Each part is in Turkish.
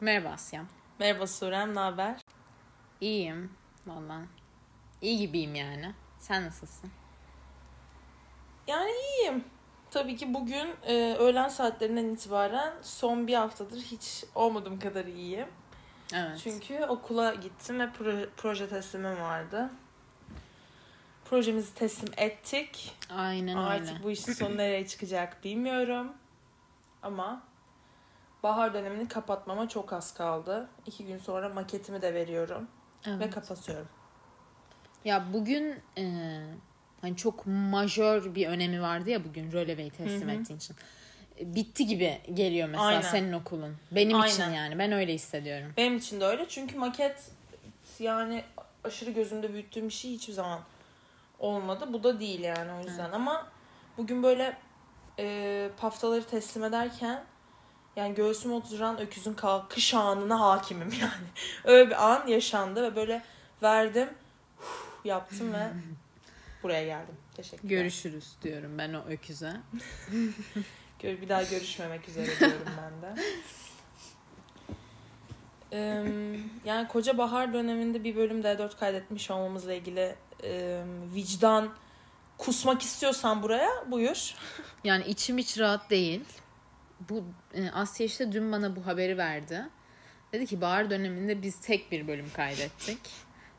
Merhaba Asya'm. Merhaba Surem, ne haber? İyiyim valla. İyi gibiyim yani. Sen nasılsın? Yani iyiyim. Tabii ki bugün e, öğlen saatlerinden itibaren son bir haftadır hiç olmadığım kadar iyiyim. Evet. Çünkü okula gittim ve pro- proje teslimim vardı. Projemizi teslim ettik. Aynen Artık öyle. bu işin sonu nereye çıkacak bilmiyorum. Ama bahar dönemini kapatmama çok az kaldı. İki gün sonra maketimi de veriyorum ve Evet. kapatıyorum. Ya bugün e, hani çok majör bir önemi vardı ya bugün röleveyi teslim Hı hı. ettiğin için. E, Bitti gibi geliyor mesela Aynen. senin okulun. Benim için Aynen. yani. Ben öyle hissediyorum. Benim için de öyle çünkü maket yani aşırı gözümde büyüttüğüm bir şey hiçbir zaman olmadı. Bu da değil yani o yüzden ama bugün böyle e, paftaları teslim ederken yani göğsüme oturan öküzün kalkış anına hakimim yani. Öyle bir an yaşandı ve böyle verdim yaptım ve buraya geldim. Teşekkürler. Görüşürüz diyorum ben o öküze. Bir daha görüşmemek üzere diyorum ben de. Yani koca bahar döneminde bir bölüm D4 kaydetmiş olmamızla ilgili vicdan kusmak istiyorsan buraya buyur. Yani içim hiç rahat değil. Bu e, Asya işte dün bana bu haberi verdi. Dedi ki bahar döneminde biz tek bir bölüm kaydettik.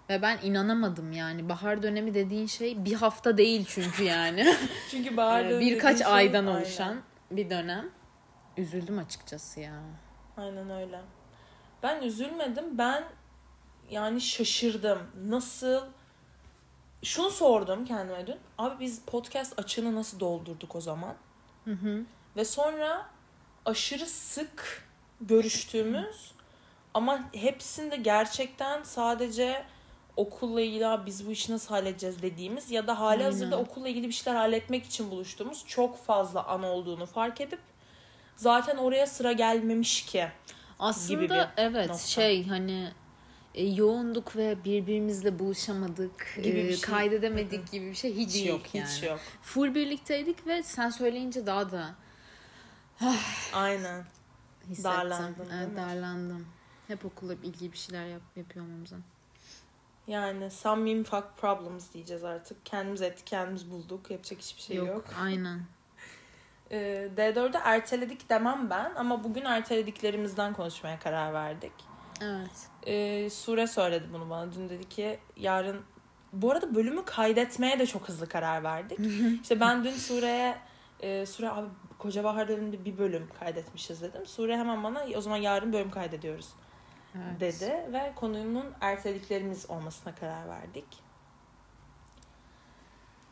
Ve ben inanamadım yani. Bahar dönemi dediğin şey bir hafta değil çünkü yani. Çünkü bahar Ee, dönemi Birkaç şey- aydan Aynen. oluşan bir dönem. Üzüldüm açıkçası ya. Aynen öyle. Ben üzülmedim. Ben yani şaşırdım. Nasıl şunu sordum kendime dün. Abi biz podcast açığını nasıl doldurduk o zaman? Hı hı. Ve sonra aşırı sık görüştüğümüz ama hepsinde gerçekten sadece okulla ilgili "Abi biz bu işi nasıl halledeceğiz dediğimiz ya da hali Aynen. hazırda okulla ilgili bir şeyler halletmek için buluştuğumuz çok fazla an olduğunu fark edip zaten oraya sıra gelmemiş ki. Aslında evet nokta. şey hani e, yoğunduk ve birbirimizle buluşamadık, Gibi e, bir şey. kaydedemedik gibi bir şey hiç Değil, yok yani. Hiç yok. Full birlikteydik ve sen söyleyince daha da Aynen. hissettim. Darlandın, değil Evet, darlandım. Hep okulla ilgili bir şeyler yap, yapıyor olmamıza. Yani some fuck problems diyeceğiz artık. Kendimiz ettik, kendimiz bulduk. Yapacak hiçbir şey yok. Aynen. Ee, D4'ü erteledik demem ben ama bugün ertelediklerimizden konuşmaya karar verdik. Evet. Ee, Sure söyledi bunu bana. Dün dedi ki yarın bu arada bölümü kaydetmeye de çok hızlı karar verdik. işte ben dün Sure'ye e, Sure abi Koca Bahar döneminde bir bölüm kaydetmişiz dedim. Sure hemen bana o zaman yarın bölüm kaydediyoruz evet. dedi ve konunun ertelediklerimiz olmasına karar verdik.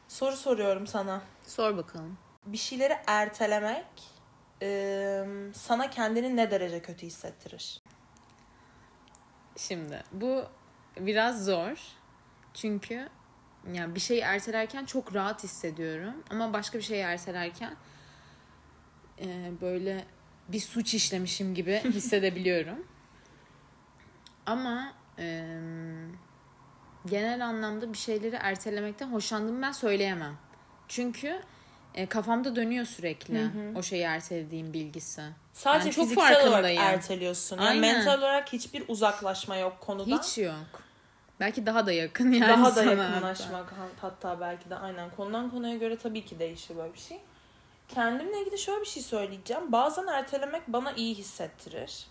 Soru soruyorum sana. Sor bakalım. Bir şeyleri ertelemek e, sana kendini ne derece kötü hissettirir? Şimdi bu biraz zor. Çünkü yani bir şeyi ertelerken çok rahat hissediyorum. Ama başka bir şeyi ertelerken e, böyle bir suç işlemişim gibi hissedebiliyorum. Ama e, genel anlamda bir şeyleri ertelemekten hoşlandığımı ben söyleyemem. Çünkü e, kafamda dönüyor sürekli Hı hı. o şeyi ertelediğim bilgisi. Sadece Ben çok fiziksel olarak erteliyorsun. Yani Aynen. mental olarak hiçbir uzaklaşma yok konuda. Hiç yok. Belki daha da yakın yani Daha da yakınlaşmak hatta belki de aynen konudan konuya göre tabii ki değişir böyle bir şey. Kendimle ilgili şöyle bir şey söyleyeceğim. Bazen ertelemek bana iyi hissettirir.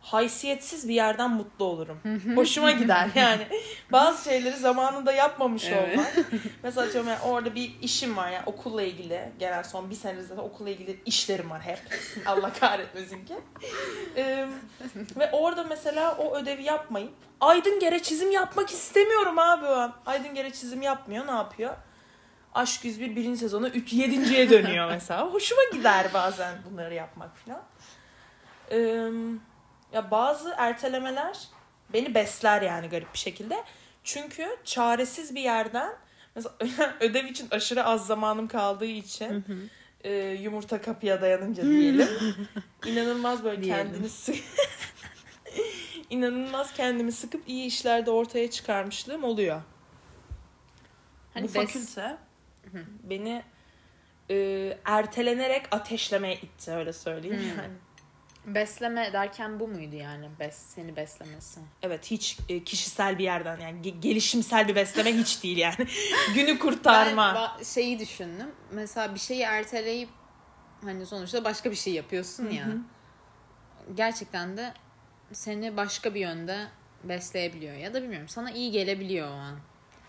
Haysiyetsiz bir yerden mutlu olurum. Hoşuma gider yani. Bazı şeyleri zamanında yapmamış Evet. olmak. Mesela atıyorum yani orada bir işim var yani okulla ilgili. Genel son bir senedir zaten okulla ilgili işlerim var hep. Allah kahretmesin ki. Ee, ve orada mesela o ödevi yapmayıp Aydın Gere çizim yapmak istemiyorum abi. Aydın Gere çizim yapmıyor ne yapıyor? Aşk 101 birinci sezonu 3 7.ye dönüyor mesela. Hoşuma gider bazen bunları yapmak falan. Ee, ya bazı ertelemeler beni besler yani garip bir şekilde. Çünkü çaresiz bir yerden mesela ödev için aşırı az zamanım kaldığı için e, yumurta kapıya dayanınca diyelim. inanılmaz böyle Diyelim. kendini sık inanılmaz kendimi sıkıp iyi işlerde ortaya çıkarmışlığım oluyor. Hani Bu bes- fakülte beni e, ertelenerek ateşlemeye itti öyle söyleyeyim Hmm. yani. Besleme derken bu muydu yani? Bes, seni beslemesi. Evet hiç e, kişisel bir yerden yani ge- gelişimsel bir besleme hiç değil yani. Günü kurtarma. Ben şeyi düşündüm. Mesela bir şeyi erteleyip hani sonuçta başka bir şey yapıyorsun ya. Gerçekten de seni başka bir yönde besleyebiliyor ya da bilmiyorum sana iyi gelebiliyor o an.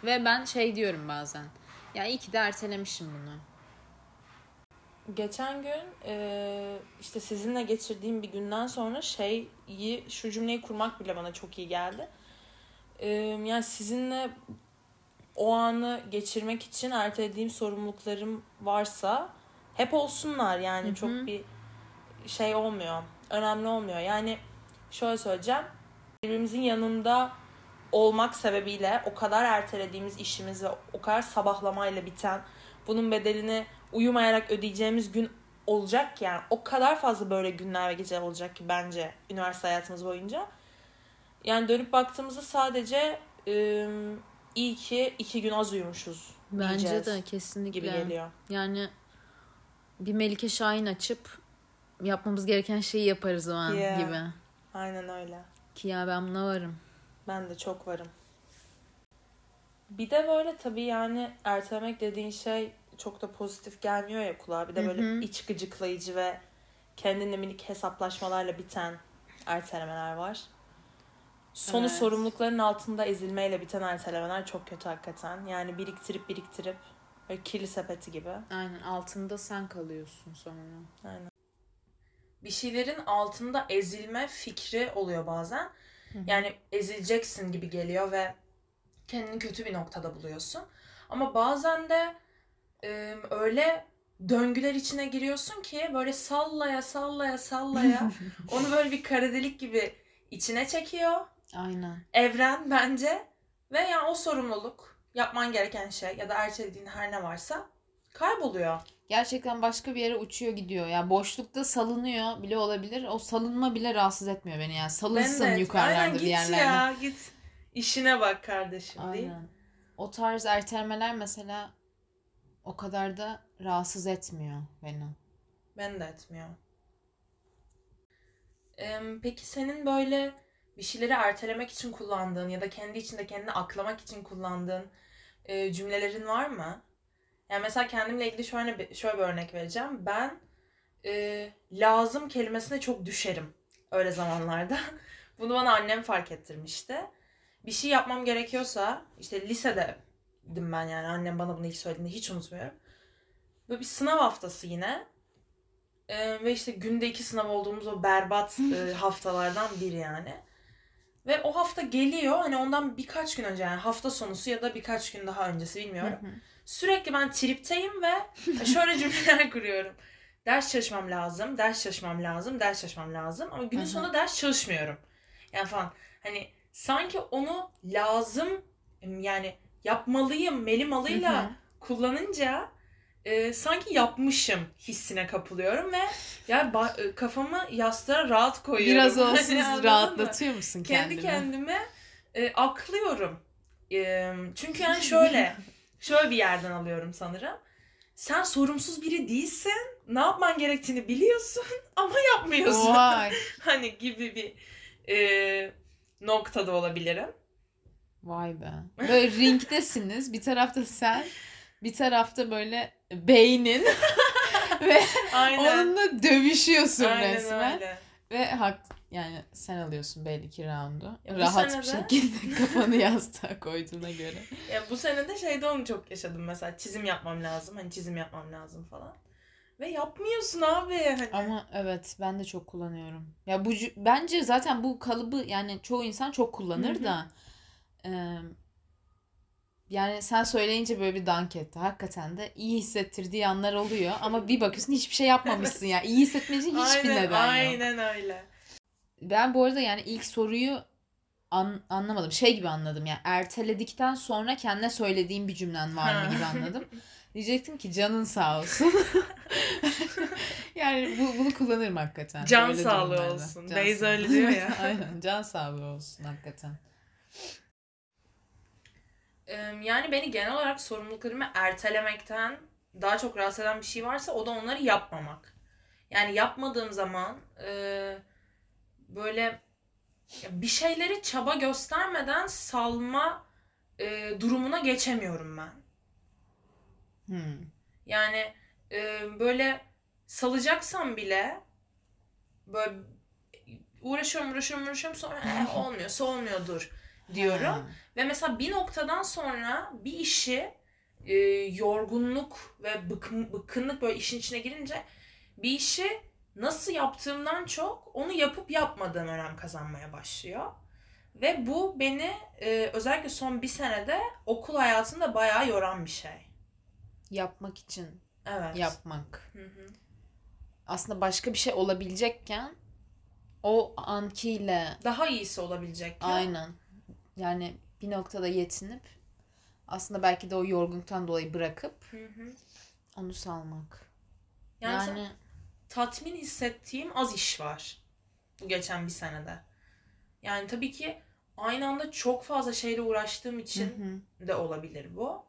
Ve ben şey diyorum bazen. Ya iyi ki de ertelemişim bunu. Geçen gün e, işte sizinle geçirdiğim bir günden sonra şeyi şu cümleyi kurmak bile bana çok iyi geldi. E, yani sizinle o anı geçirmek için ertelediğim sorumluluklarım varsa hep olsunlar yani çok bir şey olmuyor. Önemli olmuyor. Yani şöyle söyleyeceğim. Birbirimizin yanında olmak sebebiyle o kadar ertelediğimiz işimiz ve o kadar sabahlamayla biten bunun bedelini uyumayarak ödeyeceğimiz gün olacak ki yani o kadar fazla böyle günler ve geceler olacak ki bence üniversite hayatımız boyunca. Yani dönüp baktığımızda sadece ım, iyi ki iki gün az uyumuşuz Bence de kesinlikle. gibi geliyor. Yani bir Melike Şahin açıp yapmamız gereken şeyi yaparız o an Yeah. gibi. Aynen öyle. Ki ya ben buna varım. Ben de çok varım. Bir de böyle tabii yani ertelemek dediğin şey çok da pozitif gelmiyor ya kulağa. Bir de böyle Hı hı. iç gıcıklayıcı ve kendinle minik hesaplaşmalarla biten ertelemeler var. Sonu Evet. sorumlulukların altında ezilmeyle biten ertelemeler çok kötü hakikaten. Yani biriktirip biriktirip böyle kirli sepeti gibi. Aynen altında sen kalıyorsun sonra. Aynen. Bir şeylerin altında ezilme fikri oluyor bazen. Yani ezileceksin gibi geliyor ve kendini kötü bir noktada buluyorsun. Ama bazen de e, öyle döngüler içine giriyorsun ki böyle sallaya sallaya sallaya onu böyle bir kara delik gibi içine çekiyor. Aynen. Evren bence ve yani o sorumluluk yapman gereken şey ya da ertelediğin her ne varsa kayboluyor. Gerçekten başka bir yere uçuyor gidiyor. Ya boşlukta salınıyor bile olabilir. O salınma bile rahatsız etmiyor beni yani. Salınsın Ben de- yukarılarda Aynen, bir git yerlerde. ya git. İşine bak kardeşim değil. Aynen. O tarz ertelemeler mesela o kadar da rahatsız etmiyor beni. Ben de etmiyor. Em, Peki senin böyle bir şeyleri ertelemek için kullandığın ya da kendi içinde kendini aklamak için kullandığın e, cümlelerin var mı? Yani mesela kendimle ilgili şöyle bir, şöyle bir örnek vereceğim. Ben e, lazım kelimesine çok düşerim öyle zamanlarda. Bunu bana annem fark ettirmişti. Bir şey yapmam gerekiyorsa işte lisedeydim ben yani annem bana bunu ilk söylediğinde hiç unutmuyorum. Böyle bir sınav haftası yine. Ee, ve işte günde iki sınav olduğumuz o berbat e, haftalardan biri yani. Ve o hafta geliyor hani ondan birkaç gün önce yani hafta sonusu ya da birkaç gün daha öncesi bilmiyorum. Sürekli ben tripteyim ve şöyle cümleler kuruyorum. Ders çalışmam lazım, ders çalışmam lazım, ders çalışmam lazım ama günün sonunda ders çalışmıyorum. Yani falan hani sanki onu lazım yani yapmalıyım melimalıyla kullanınca e, sanki yapmışım hissine kapılıyorum ve ya ba- e, kafamı yastığa rahat koyuyorum. Biraz olsun mı? rahatlatıyor musun Kendi kendini? kendime e, aklıyorum. E, çünkü yani şöyle, şöyle bir yerden alıyorum sanırım. Sen sorumsuz biri değilsin. Ne yapman gerektiğini biliyorsun ama yapmıyorsun. Vay. hani gibi bir e, noktada olabilirim. Vay be. Böyle ringdesiniz. Bir tarafta sen, bir tarafta böyle beynin ve Aynen. onunla dövüşüyorsun Aynen resmen. öyle. Ve hak yani sen alıyorsun belli ki roundu. Ya Rahat sene bir de- şekilde kafanı yastığa koyduğuna göre. Ya bu sene de şeyde onu çok yaşadım mesela çizim yapmam lazım hani çizim yapmam lazım falan. Ve yapmıyorsun abi hani. Ama evet ben de çok kullanıyorum. Ya bu bence zaten bu kalıbı yani çoğu insan çok kullanır da e, yani sen söyleyince böyle bir dank etti. Hakikaten de iyi hissettirdiği anlar oluyor ama bir bakıyorsun hiçbir şey yapmamışsın ya. İyi hissetmen için hiçbir aynen, neden yok. aynen öyle. Ben bu arada yani ilk soruyu an- anlamadım. Şey gibi anladım ya. Erteledikten sonra kendine söylediğim bir cümlen var mı gibi anladım. Diyecektim ki canın sağ olsun. yani bu, bunu kullanırım hakikaten. Can Böyle sağlığı olsun. Can Beyza öyle diyor ya. Aynen can sağlığı olsun hakikaten. Yani beni genel olarak sorumluluklarımı ertelemekten daha çok rahatsız eden bir şey varsa o da onları yapmamak. Yani yapmadığım zaman e, böyle bir şeyleri çaba göstermeden salma e, durumuna geçemiyorum ben. Hmm. Yani e, böyle salacaksam bile böyle uğraşıyorum uğraşıyorum uğraşıyorum sonra "Eh, olmuyorsa olmuyordur diyorum. Ha. Ve mesela bir noktadan sonra bir işi e, yorgunluk ve bıkın, bıkkınlık böyle işin içine girince bir işi nasıl yaptığımdan çok onu yapıp yapmadığım önem kazanmaya başlıyor. Ve bu beni e, özellikle son bir senede okul hayatında bayağı yoran bir şey. Yapmak için Evet. yapmak. Hı hı. Aslında başka bir şey olabilecekken o ankiyle Daha iyisi olabilecek. aynen yani bir noktada yetinip aslında belki de o yorgunluktan dolayı bırakıp Hı hı. onu salmak. Yani, Yani, mesela tatmin hissettiğim az iş var bu geçen bir senede. Yani tabii ki aynı anda çok fazla şeyle uğraştığım Hı için hı. de olabilir bu.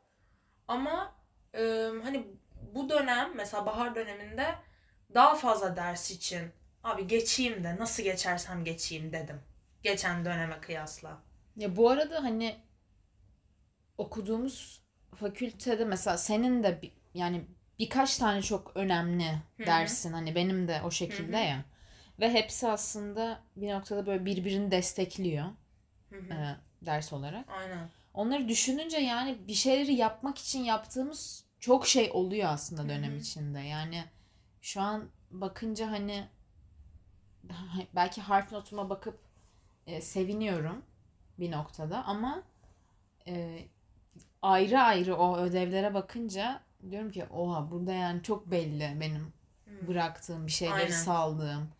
Ama e, hani bu dönem mesela bahar döneminde daha fazla ders için abi geçeyim de nasıl geçersem geçeyim dedim. Geçen döneme kıyasla. Ya bu arada hani okuduğumuz fakültede mesela senin de yani birkaç tane çok önemli hı. dersin hani benim de o şekilde Hı hı. ya. Ve hepsi aslında bir noktada böyle birbirini destekliyor e, ders olarak. Aynen. Onları düşününce yani bir şeyleri yapmak için yaptığımız çok şey oluyor aslında dönem hı. içinde. Yani şu an bakınca hani belki harf notuma bakıp e, seviniyorum bir noktada ama e, ayrı ayrı o ödevlere bakınca diyorum ki oha burada yani çok belli benim Hı. bıraktığım bir şeyleri Aynen. saldığım.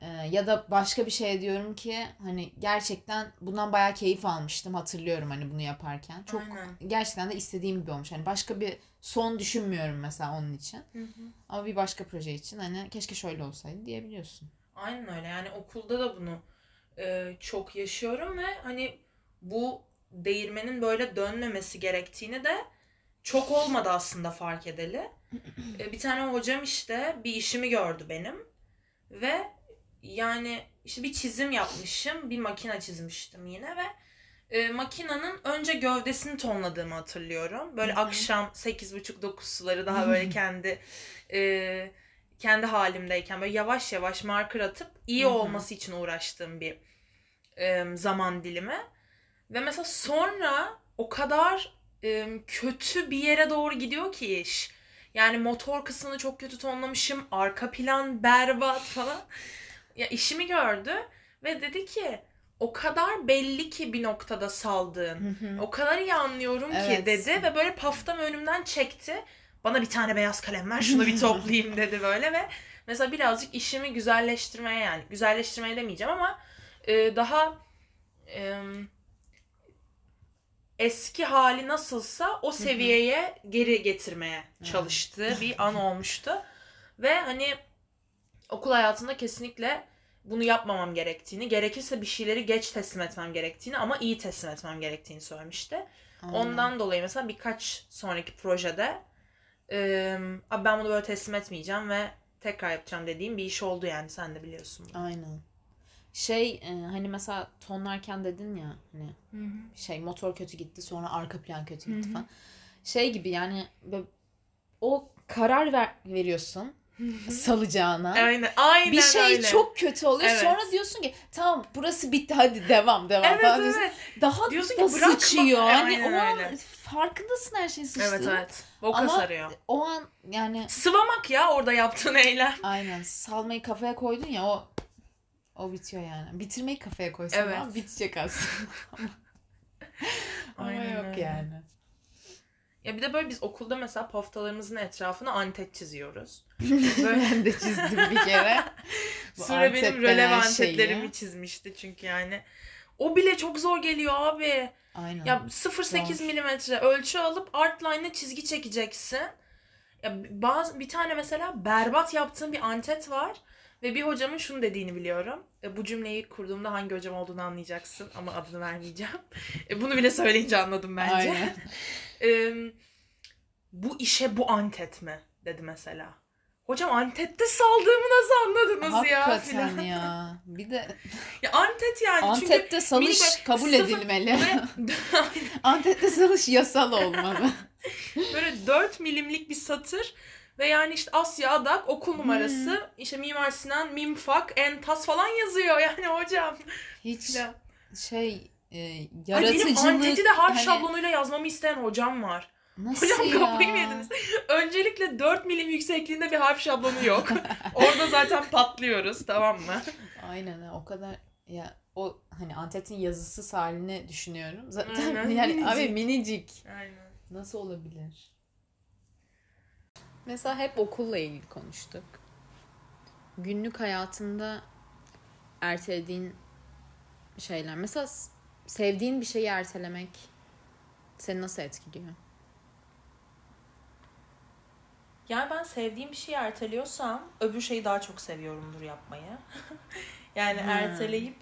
Ee, ya da başka bir şey diyorum ki hani gerçekten bundan bayağı keyif almıştım hatırlıyorum hani bunu yaparken. Çok Aynen. gerçekten de istediğim gibi olmuş. Hani başka bir son düşünmüyorum mesela onun için. Hı hı. Ama bir başka proje için hani keşke şöyle olsaydı diyebiliyorsun. Aynen öyle. Yani okulda da bunu e, çok yaşıyorum ve hani bu değirmenin böyle dönmemesi gerektiğini de çok olmadı aslında fark edeli. E, bir tane hocam işte bir işimi gördü benim ve yani işte bir çizim yapmışım, bir makine çizmiştim yine ve e, makinenin önce gövdesini tonladığımı hatırlıyorum. Böyle Hı hı. akşam 8.30-9 suları daha böyle kendi e, kendi halimdeyken böyle yavaş yavaş marker atıp iyi olması için uğraştığım bir e, zaman dilimi. Ve mesela sonra o kadar kötü bir yere doğru gidiyor ki iş. Yani motor kısmını çok kötü tonlamışım. Arka plan berbat falan. Ya işimi gördü ve dedi ki o kadar belli ki bir noktada saldığın. O kadar iyi anlıyorum ki Evet. dedi ve böyle paftamı önümden çekti. Bana bir tane beyaz kalem ver şunu bir toplayayım dedi böyle ve mesela birazcık işimi güzelleştirmeye yani güzelleştirmeye demeyeceğim ama e, daha e, eski hali nasılsa o seviyeye geri getirmeye çalıştığı bir an olmuştu. Ve hani okul hayatında kesinlikle bunu yapmamam gerektiğini, gerekirse bir şeyleri geç teslim etmem gerektiğini ama iyi teslim etmem gerektiğini söylemişti. Aynen. Ondan dolayı mesela birkaç sonraki projede e, abi ben bunu böyle teslim etmeyeceğim ve tekrar yapacağım dediğim bir iş oldu yani sen de biliyorsun. bunu. Aynen. Şey e, hani mesela tonlarken dedin ya hani şey motor kötü gitti sonra arka plan kötü gitti Hı hı. falan. Şey gibi yani böyle o karar ver, veriyorsun salacağına. Aynen, aynen bir şey öyle. çok kötü oluyor. Evet. Sonra diyorsun ki tamam burası bitti hadi devam devam Evet falan diyorsun. evet. Daha Diyorsun da ki bırakma. sıçıyor. Hani Aynen o an öyle. farkındasın her şeyin sıçtığını. Evet evet. Boka Ama- sarıyor. O an yani Sıvamak ya orada yaptığın eylem. aynen salmayı kafaya koydun ya o o bitiyor yani. Bitirmeyi kafaya koysan Evet. evet. bitecek aslında. Ama, ama Aynen yok öyle. yani. Ya bir de böyle biz okulda mesela paftalarımızın etrafına antet çiziyoruz. ben de çizdim bir kere. Antet benim rölev antetlerimi şeyi. çizmişti çünkü yani. O bile çok zor geliyor abi. Aynen. Ya 0.8 Zor. milimetre ölçü alıp art line'e çizgi çekeceksin. Ya bazı bir tane mesela berbat yaptığım bir antet var ve bir hocamın şunu dediğini biliyorum. E, bu cümleyi kurduğumda hangi hocam olduğunu anlayacaksın ama adını vermeyeceğim. E, bunu bile söyleyince anladım bence. Aynen. E, bu işe bu antet mi dedi mesela. Hocam Antet'te saldığımı nasıl anladınız ya? Hakikaten ya. Bir de Ya Antet yani Antep'te çünkü salış böyle kabul sıfır- edilmeli. Böyle, Antep'te salış yasal olmalı. böyle 4 milimlik bir satır ve yani işte Asya Adak okul numarası Hmm. işte Mimar Sinan Mimfak Entas falan yazıyor yani hocam. Hiç Ya. şey e, Ay benim yaratıcılık Antet'i de harf hani- şablonuyla yazmamı isteyen hocam var. Nasıl Hocam ya? kafayı mı yediniz? Öncelikle 4 milim yüksekliğinde bir harf şablonu yok. Orada zaten patlıyoruz tamam mı? Aynen o kadar ya o hani Antep'in yazısı halini düşünüyorum. Zaten Aynen, yani abi minicik. minicik. Aynen. Nasıl olabilir? Mesela hep okulla ilgili konuştuk. Günlük hayatında ertelediğin şeyler. Mesela sevdiğin bir şeyi ertelemek seni nasıl etkiliyor? Yani ben sevdiğim bir şeyi erteliyorsam öbür şeyi daha çok seviyorumdur yapmayı. yani Hmm. erteleyip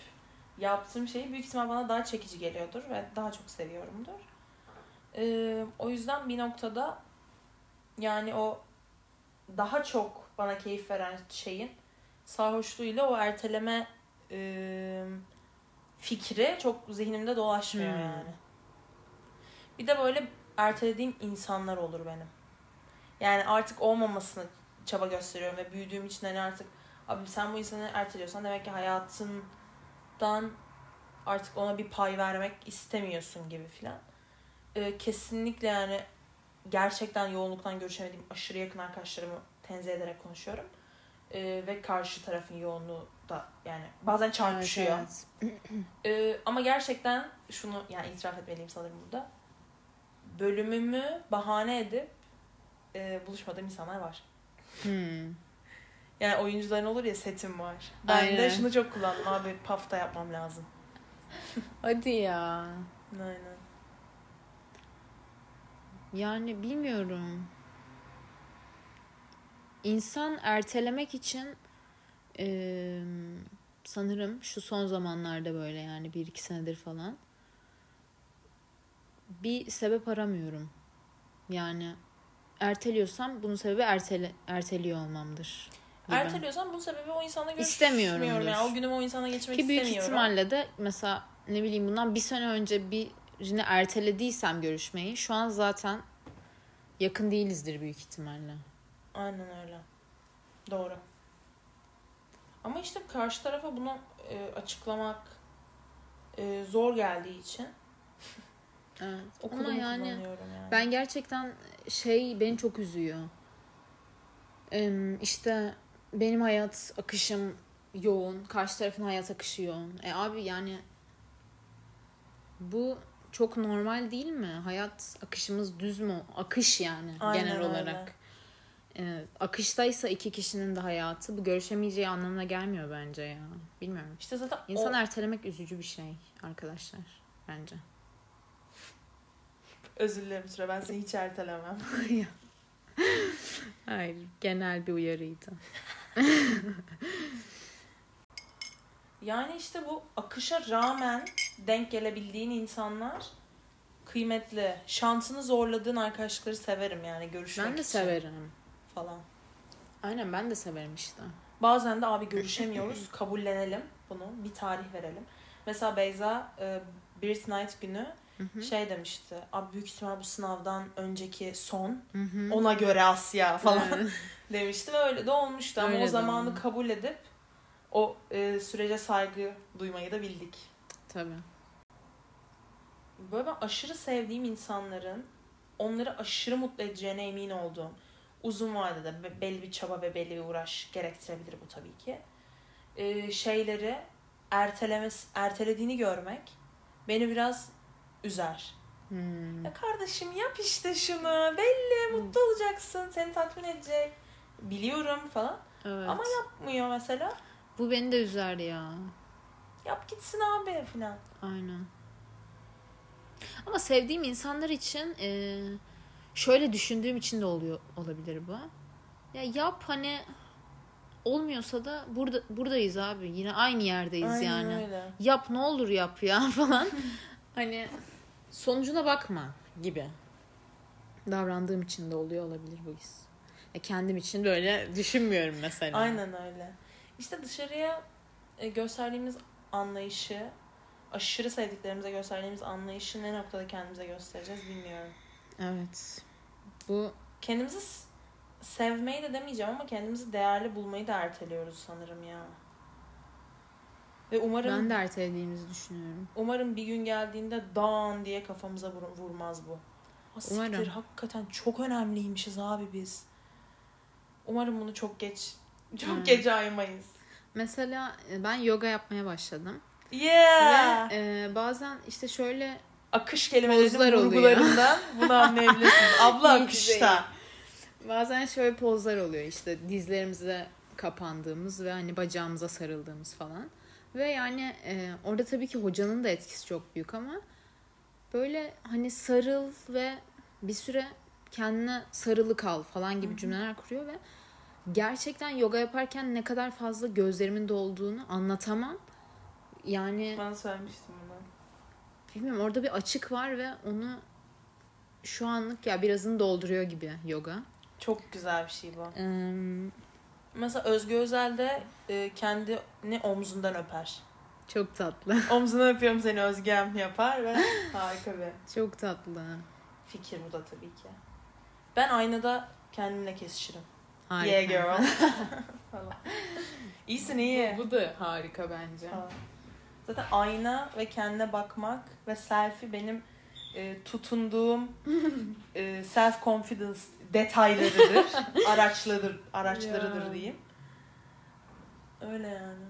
yaptığım şey büyük ihtimal bana daha çekici geliyordur ve daha çok seviyorumdur. Ee, o yüzden bir noktada yani o daha çok bana keyif veren şeyin sarhoşluğuyla o erteleme e, fikri çok zihnimde dolaşmıyor Hmm. yani. Bir de böyle ertelediğim insanlar olur benim. Yani artık olmamasını çaba gösteriyorum ve büyüdüğüm için hani artık abi sen bu insanı erteliyorsan demek ki hayatından artık ona bir pay vermek istemiyorsun gibi filan. Ee, kesinlikle yani gerçekten yoğunluktan görüşemediğim aşırı yakın arkadaşlarımı tenzih ederek konuşuyorum. Ee, ve karşı tarafın yoğunluğu da yani bazen çarpışıyor. Evet, Ee, ama gerçekten şunu yani itiraf etmeliyim sanırım burada. Bölümümü bahane edip e, buluşmadığım insanlar var. Hmm. Yani oyuncuların olur ya setim var. Ben Aynen. de şunu çok kullandım abi pafta yapmam lazım. Hadi ya. Aynen. Yani bilmiyorum. İnsan ertelemek için eee, sanırım şu son zamanlarda böyle yani bir iki senedir falan bir sebep aramıyorum. Yani erteliyorsam bunun sebebi ertele, erteliyor olmamdır. Erteliyorsam bunun sebebi o İstemiyorumdur. görüşmüyorum. Yani o günümü o insana geçirmek Ki büyük istemiyorum. ihtimalle de mesela ne bileyim bundan bir sene önce birini ertelediysem görüşmeyi şu an zaten yakın değilizdir büyük ihtimalle. Aynen öyle. Doğru. Ama işte karşı tarafa bunu e, açıklamak e, zor geldiği için Evet. okulumu Ama yani kullanıyorum yani. ben gerçekten şey beni çok üzüyor. Em, işte benim hayat akışım yoğun, karşı tarafın hayat akışı yoğun. E abi yani bu çok normal değil mi? Hayat akışımız düz mü? Akış yani Aynen genel öyle. olarak. E, akıştaysa iki kişinin de hayatı bu görüşemeyeceği anlamına gelmiyor bence ya. Bilmiyorum. İşte zaten İnsan o, ertelemek üzücü bir şey arkadaşlar bence. özür dilerim Süre ben seni hiç ertelemem. Hayır, genel bir uyarıydı. Yani işte bu akışa rağmen denk gelebildiğin insanlar kıymetli. Şansını zorladığın arkadaşlıkları severim yani görüşmek Ben de için severim. falan. Aynen ben de severim işte. Bazen de abi görüşemiyoruz kabullenelim bunu bir tarih verelim. Mesela Beyza e, Brit Night günü şey demişti. Abi büyük ihtimal bu sınavdan önceki son. Ona göre Asya falan demişti ve öyle de olmuştu. Ama Öyle o zamanı oldu. kabul edip o e, sürece saygı duymayı da bildik. Tabii. Böyle ben aşırı sevdiğim insanların onları aşırı mutlu edeceğine emin olduğum uzun vadede be- belli bir çaba ve belli bir uğraş gerektirebilir bu tabii ki. Ee, şeyleri ertelemes ertelediğini görmek beni biraz üzer. Hmm. Ya kardeşim yap işte şunu. Belli mutlu olacaksın. Seni tatmin edecek. Biliyorum falan. Evet. Ama yapmıyor mesela. Bu beni de üzer ya. Yap gitsin abi falan. Aynen. Ama sevdiğim insanlar için e, şöyle düşündüğüm için de oluyor olabilir bu. Ya yap hani olmuyorsa da burada buradayız abi. Yine aynı yerdeyiz Aynen yani. öyle. Yap ne olur yap ya falan. hani sonucuna bakma gibi. Davrandığım için de oluyor olabilir bu his. E, kendim için böyle düşünmüyorum mesela. Aynen öyle. İşte dışarıya e, gösterdiğimiz anlayışı, aşırı sevdiklerimize gösterdiğimiz anlayışı ne noktada kendimize göstereceğiz bilmiyorum. Evet. Bu Kendimizi sevmeyi de demeyeceğim ama kendimizi değerli bulmayı da erteliyoruz sanırım ya. Ve umarım ben de ertelediğimizi düşünüyorum. umarım bir gün geldiğinde dan diye kafamıza vur- vurmaz bu. Ha, siktir, Umarım. hakikaten çok önemliymişiz abi biz. Umarım bunu çok geç çok Hmm. geç aymayız. Mesela e, ben yoga yapmaya başladım. Yeah. Ve e, bazen işte şöyle akış kelimelerinin vurgularından bunu anlayabilirsiniz. Abla akışta. bazen şöyle pozlar oluyor işte dizlerimize kapandığımız ve hani bacağımıza sarıldığımız falan. Ve yani e, orada tabii ki hocanın da etkisi çok büyük ama böyle hani sarıl ve bir süre kendine sarılı kal falan gibi cümleler kuruyor ve gerçekten yoga yaparken ne kadar fazla gözlerimin dolduğunu anlatamam. Yani Bana söylemiştin bunu. bilmiyorum orada bir açık var ve onu şu anlık ya birazını dolduruyor gibi yoga. Çok güzel bir şey bu. Eee, Mesela Özge Özel de e, kendini omzundan öper. çok tatlı. Omzundan öpüyorum seni Özgem yapar ve harika bir Çok tatlı. fikir bu da tabii ki. Ben aynada kendimle kesişirim. Harika. Yeah girl. Falan. İyisin iyi. Bu, bu da harika bence. Falan. Zaten ayna ve kendine bakmak ve selfie benim e, tutunduğum e, self confidence detaylarıdır. araçlarıdır, araçlarıdır Ya. diyeyim. Öyle yani.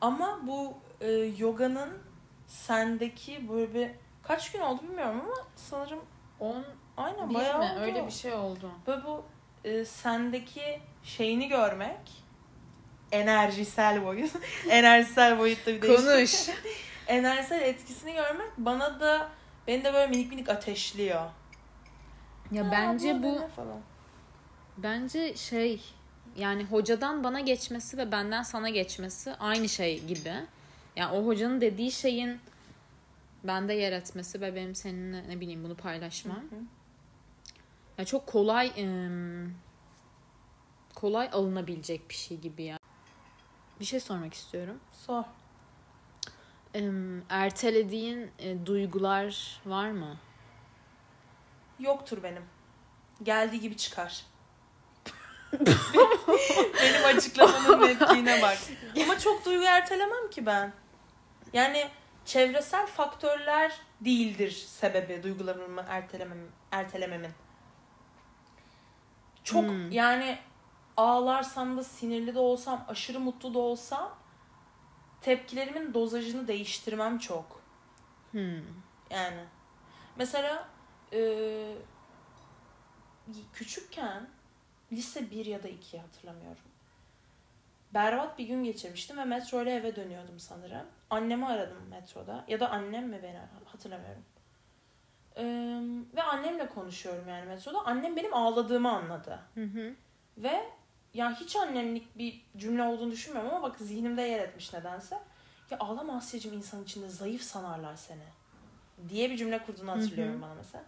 Ama bu e, yoganın sendeki böyle bir kaç gün oldu bilmiyorum ama sanırım 10 aynen bayağı mi? oldu. Öyle bir şey oldu. Böyle bu e, sendeki şeyini görmek enerjisel boyut. enerjisel boyutta bir. Konuş. Enerjisel etkisini görmek bana da beni de böyle minik minik ateşliyor. ya Ha, bence bu falan. bence şey yani hocadan bana geçmesi ve benden sana geçmesi aynı şey gibi. Yani o hocanın dediği şeyin bende yer etmesi ve benim seninle ne bileyim bunu paylaşmam. Hı hı. Ya çok kolay kolay alınabilecek bir şey gibi ya. Bir şey sormak istiyorum. Sor. Ertelediğin e, duygular var mı? Yoktur benim. Geldiği gibi çıkar. benim açıklamanın netliğine bak. Ama çok duygu ertelemem ki ben. Yani çevresel faktörler değildir sebebi duygularımı ertelemem, ertelememin. Çok Hmm. yani ağlarsam da sinirli de olsam, aşırı mutlu da olsam tepkilerimin dozajını değiştirmem çok. Hmm. Yani mesela e, küçükken lise 1 ya da 2 hatırlamıyorum. Berbat bir gün geçirmiştim ve metro ile eve dönüyordum sanırım. Annemi aradım metroda ya da annem mi beni hatırlamıyorum. E, ve annemle konuşuyorum yani metroda. Annem benim ağladığımı anladı. Hı hı. Ve ya hiç annemlik bir cümle olduğunu düşünmüyorum ama bak zihnimde yer etmiş nedense. Ya ağlama Asya'cığım insan içinde zayıf sanarlar seni. Diye bir cümle kurduğunu hatırlıyorum Hı hı. bana mesela.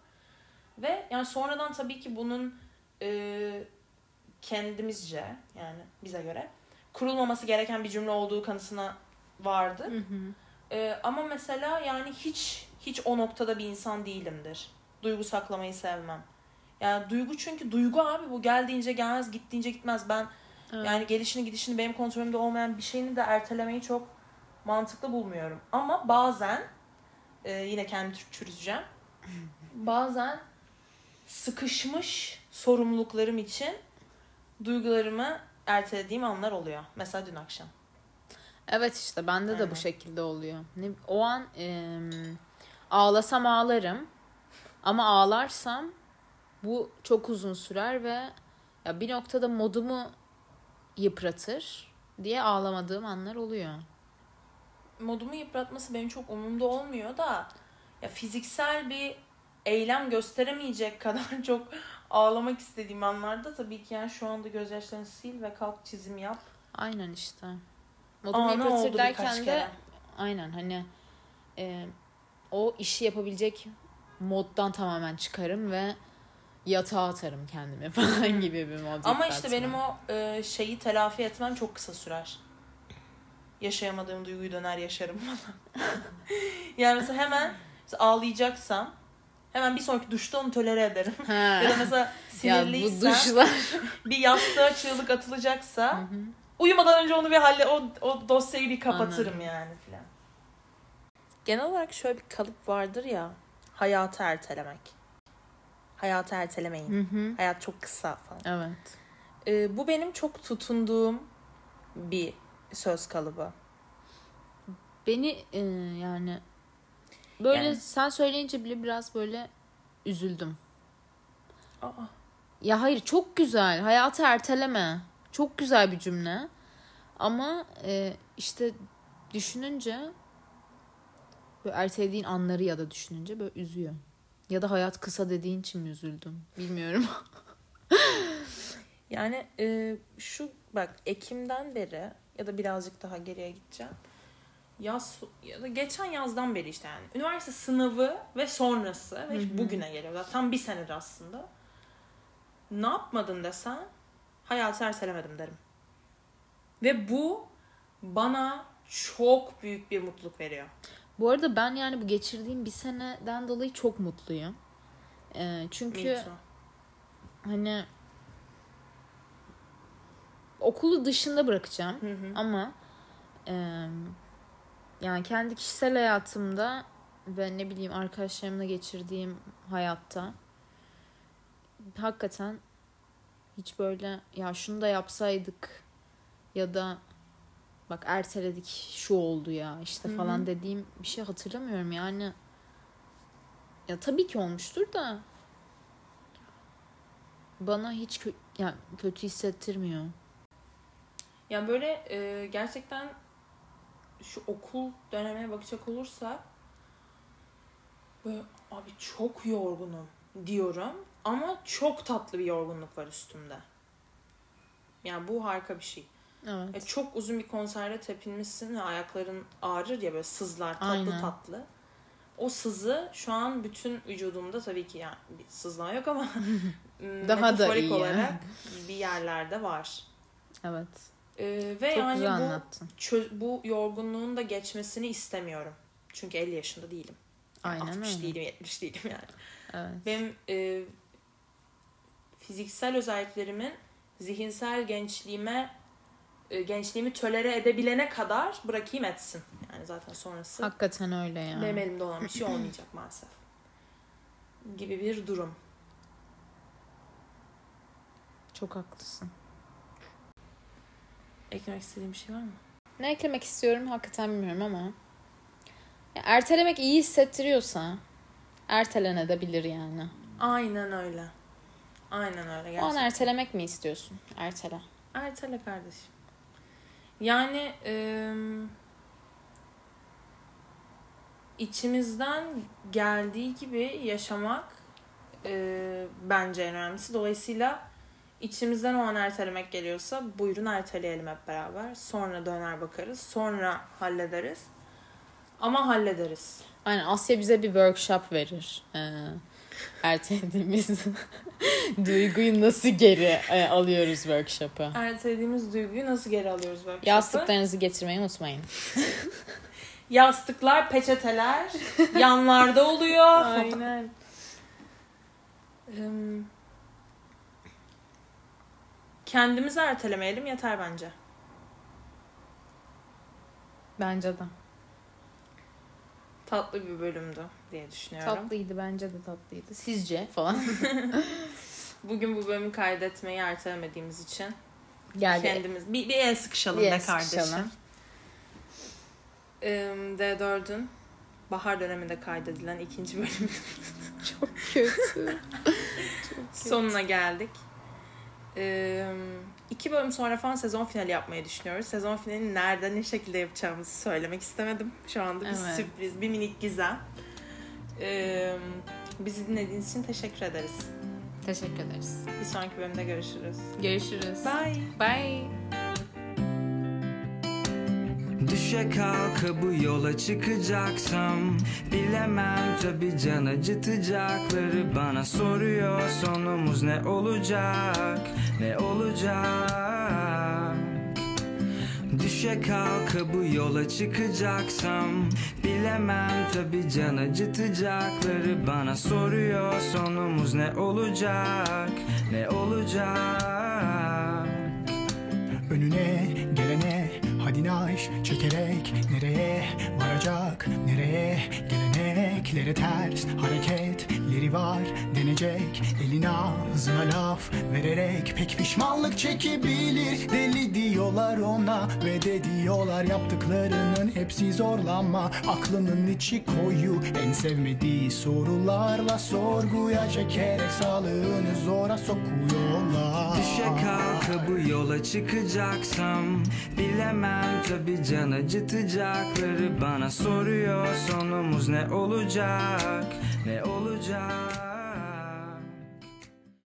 Ve yani sonradan tabii ki bunun e, kendimizce yani bize göre kurulmaması gereken bir cümle olduğu kanısına vardı. Hı hı. E, ama mesela yani hiç hiç o noktada bir insan değilimdir. Duygu saklamayı sevmem. Yani duygu çünkü duygu abi bu geldiğince gelmez gittiğince gitmez. Ben Evet. yani gelişini gidişini benim kontrolümde olmayan bir şeyini de ertelemeyi çok mantıklı bulmuyorum. Ama bazen e, yine kendimi çür- çürüteceğim. Bazen sıkışmış sorumluluklarım için duygularımı ertelediğim anlar oluyor. Mesela dün akşam. Evet işte bende de Aynen. bu şekilde oluyor. Ne, o an em, ağlasam ağlarım ama ağlarsam bu çok uzun sürer ve ya bir noktada modumu yıpratır diye ağlamadığım anlar oluyor. Modumu yıpratması benim çok umurumda olmuyor da ya fiziksel bir eylem gösteremeyecek kadar çok ağlamak istediğim anlarda tabii ki yani şu anda gözyaşlarını sil ve kalk çizim yap. Aynen işte. Modumu Anı yıpratır derken de kere. aynen hani e, o işi yapabilecek moddan tamamen çıkarım ve yatağa atarım kendimi falan gibi bir mod Ama işte yükseltme. benim o e, şeyi telafi etmem çok kısa sürer. Yaşayamadığım duyguyu döner yaşarım falan. yani mesela hemen mesela ağlayacaksam hemen bir sonraki duşta onu tolere ederim. Ha. ya da mesela ya bu sinirliysem duşlar. bir yastığa çığlık atılacaksa uyumadan önce onu bir halle o, o dosyayı bir kapatırım Anladım. yani. Genel olarak şöyle bir kalıp vardır ya. Hayatı ertelemek. Hayatı ertelemeyin. Hı hı. Hayat çok kısa falan. Evet. Ee, bu benim çok tutunduğum bir söz kalıbı. Beni e, yani böyle Yani- sen söyleyince bile biraz böyle üzüldüm. Aa, Ya hayır çok güzel. Hayatı erteleme. Çok güzel bir cümle. Ama e, işte düşününce böyle ertelediğin anları ya da düşününce böyle üzüyor. Ya da hayat kısa dediğin için mi üzüldüm? Bilmiyorum. yani e, şu bak Ekim'den beri ya da birazcık daha geriye gideceğim. Yaz ya da geçen yazdan beri işte yani üniversite sınavı ve sonrası ve işte bugüne geliyor. Tam bir senedir aslında. Ne yapmadın desen hayatı ertelemedim derim. Ve bu bana çok büyük bir mutluluk veriyor. Bu arada ben yani bu geçirdiğim bir seneden dolayı çok mutluyum. E, çünkü Me too. hani okulu dışında bırakacağım. Hı hı. Ama e, yani kendi kişisel hayatımda ve ne bileyim arkadaşlarımla geçirdiğim hayatta hakikaten hiç böyle ya şunu da yapsaydık ya da bak erteledik şu oldu ya işte Hı hı. falan dediğim bir şey hatırlamıyorum yani ya tabii ki olmuştur da bana hiç kö- yani kötü hissettirmiyor. Yani böyle e, gerçekten şu okul dönemine bakacak olursak böyle abi çok yorgunum diyorum ama çok tatlı bir yorgunluk var üstümde. Yani bu harika bir şey. Evet. E, çok uzun bir konserde tepinmişsin ve ayakların ağrır ya böyle sızlar tatlı Aynen. tatlı. O sızı şu an bütün vücudumda tabii ki yani bir sızma yok ama Daha da iyi. olarak bir yerlerde var. Evet. E, ve Çok yani güzel bu anlattın. çö- bu yorgunluğun da geçmesini istemiyorum. Çünkü 50 yaşında değilim. Aynen 60 öyle. değilim, 70 değilim yani. Evet. Benim e, fiziksel özelliklerimin zihinsel gençliğime gençliğimi tölere edebilene kadar bırakayım etsin. Yani zaten sonrası Hakikaten öyle ya. benim elimde olan bir şey olmayacak maalesef. Gibi bir durum. Çok haklısın. Eklemek istediğim bir şey var mı? Ne eklemek istiyorum hakikaten bilmiyorum ama ya ertelemek iyi hissettiriyorsa ertelenebilir yani. Aynen öyle. Aynen öyle O an gerçekten. ertelemek mi istiyorsun? Ertele. Ertele kardeşim. Yani ım, içimizden geldiği gibi yaşamak e, bence en önemlisi. Dolayısıyla içimizden o an ertelemek geliyorsa buyurun erteleyelim hep beraber. Sonra döner bakarız. Sonra hallederiz. Ama hallederiz. Aynen Asya bize bir workshop verir. Ee, ertelediğimiz duyguyu nasıl geri e, alıyoruz workshop'ı. Ertelediğimiz duyguyu nasıl geri alıyoruz böyle? Yastıklarınızı getirmeyi unutmayın. Yastıklar, peçeteler yanlarda oluyor. Aynen. Im, Kendimizi ertelemeyelim yeter bence. Bence de. Tatlı bir bölümdü diye düşünüyorum. Tatlıydı bence de tatlıydı. Sizce falan. Bugün bu bölümü kaydetmeyi ertelemediğimiz için Geldi. kendimiz bir, bir el sıkışalım Bir be kardeşim. sıkışalım. Im, D4'ün bahar döneminde kaydedilen ikinci bölümü Çok kötü. sonuna geldik. Im, iki bölüm sonra falan sezon finali yapmayı düşünüyoruz. Sezon finalini nerede ne şekilde yapacağımızı söylemek istemedim. Şu anda bir Evet. sürpriz, bir minik gizem. Bizi dinlediğiniz için teşekkür ederiz. Teşekkür ederiz. Bir sonraki bölümde görüşürüz. Görüşürüz. Bye. Bye. Düşe kalka bu yola çıkacaksam Bilemem tabi can acıtacakları bana soruyor Sonumuz ne olacak ne olacak? Düşe kalka bu yola çıkacaksam Bilemem tabi can acıtacakları bana soruyor Sonumuz ne olacak ne olacak? Önüne gelene hadi naş çekerek Nereye varacak nereye geleneklere ters hareketleri var. Denecek Eline ağzına laf vererek pek pişmanlık çekebilir. Deli diyorlar ona ve de diyorlar yaptıklarının hepsi zorlanma Aklının içi koyu en sevmediği sorularla sorguya çekerek Sağlığını zora sokuyorlar. Düşe kalka bu yola çıkacaksam Bilemem tabi can acıtacakları. Bana soruyor Sonumuz ne olacak? Ne olacak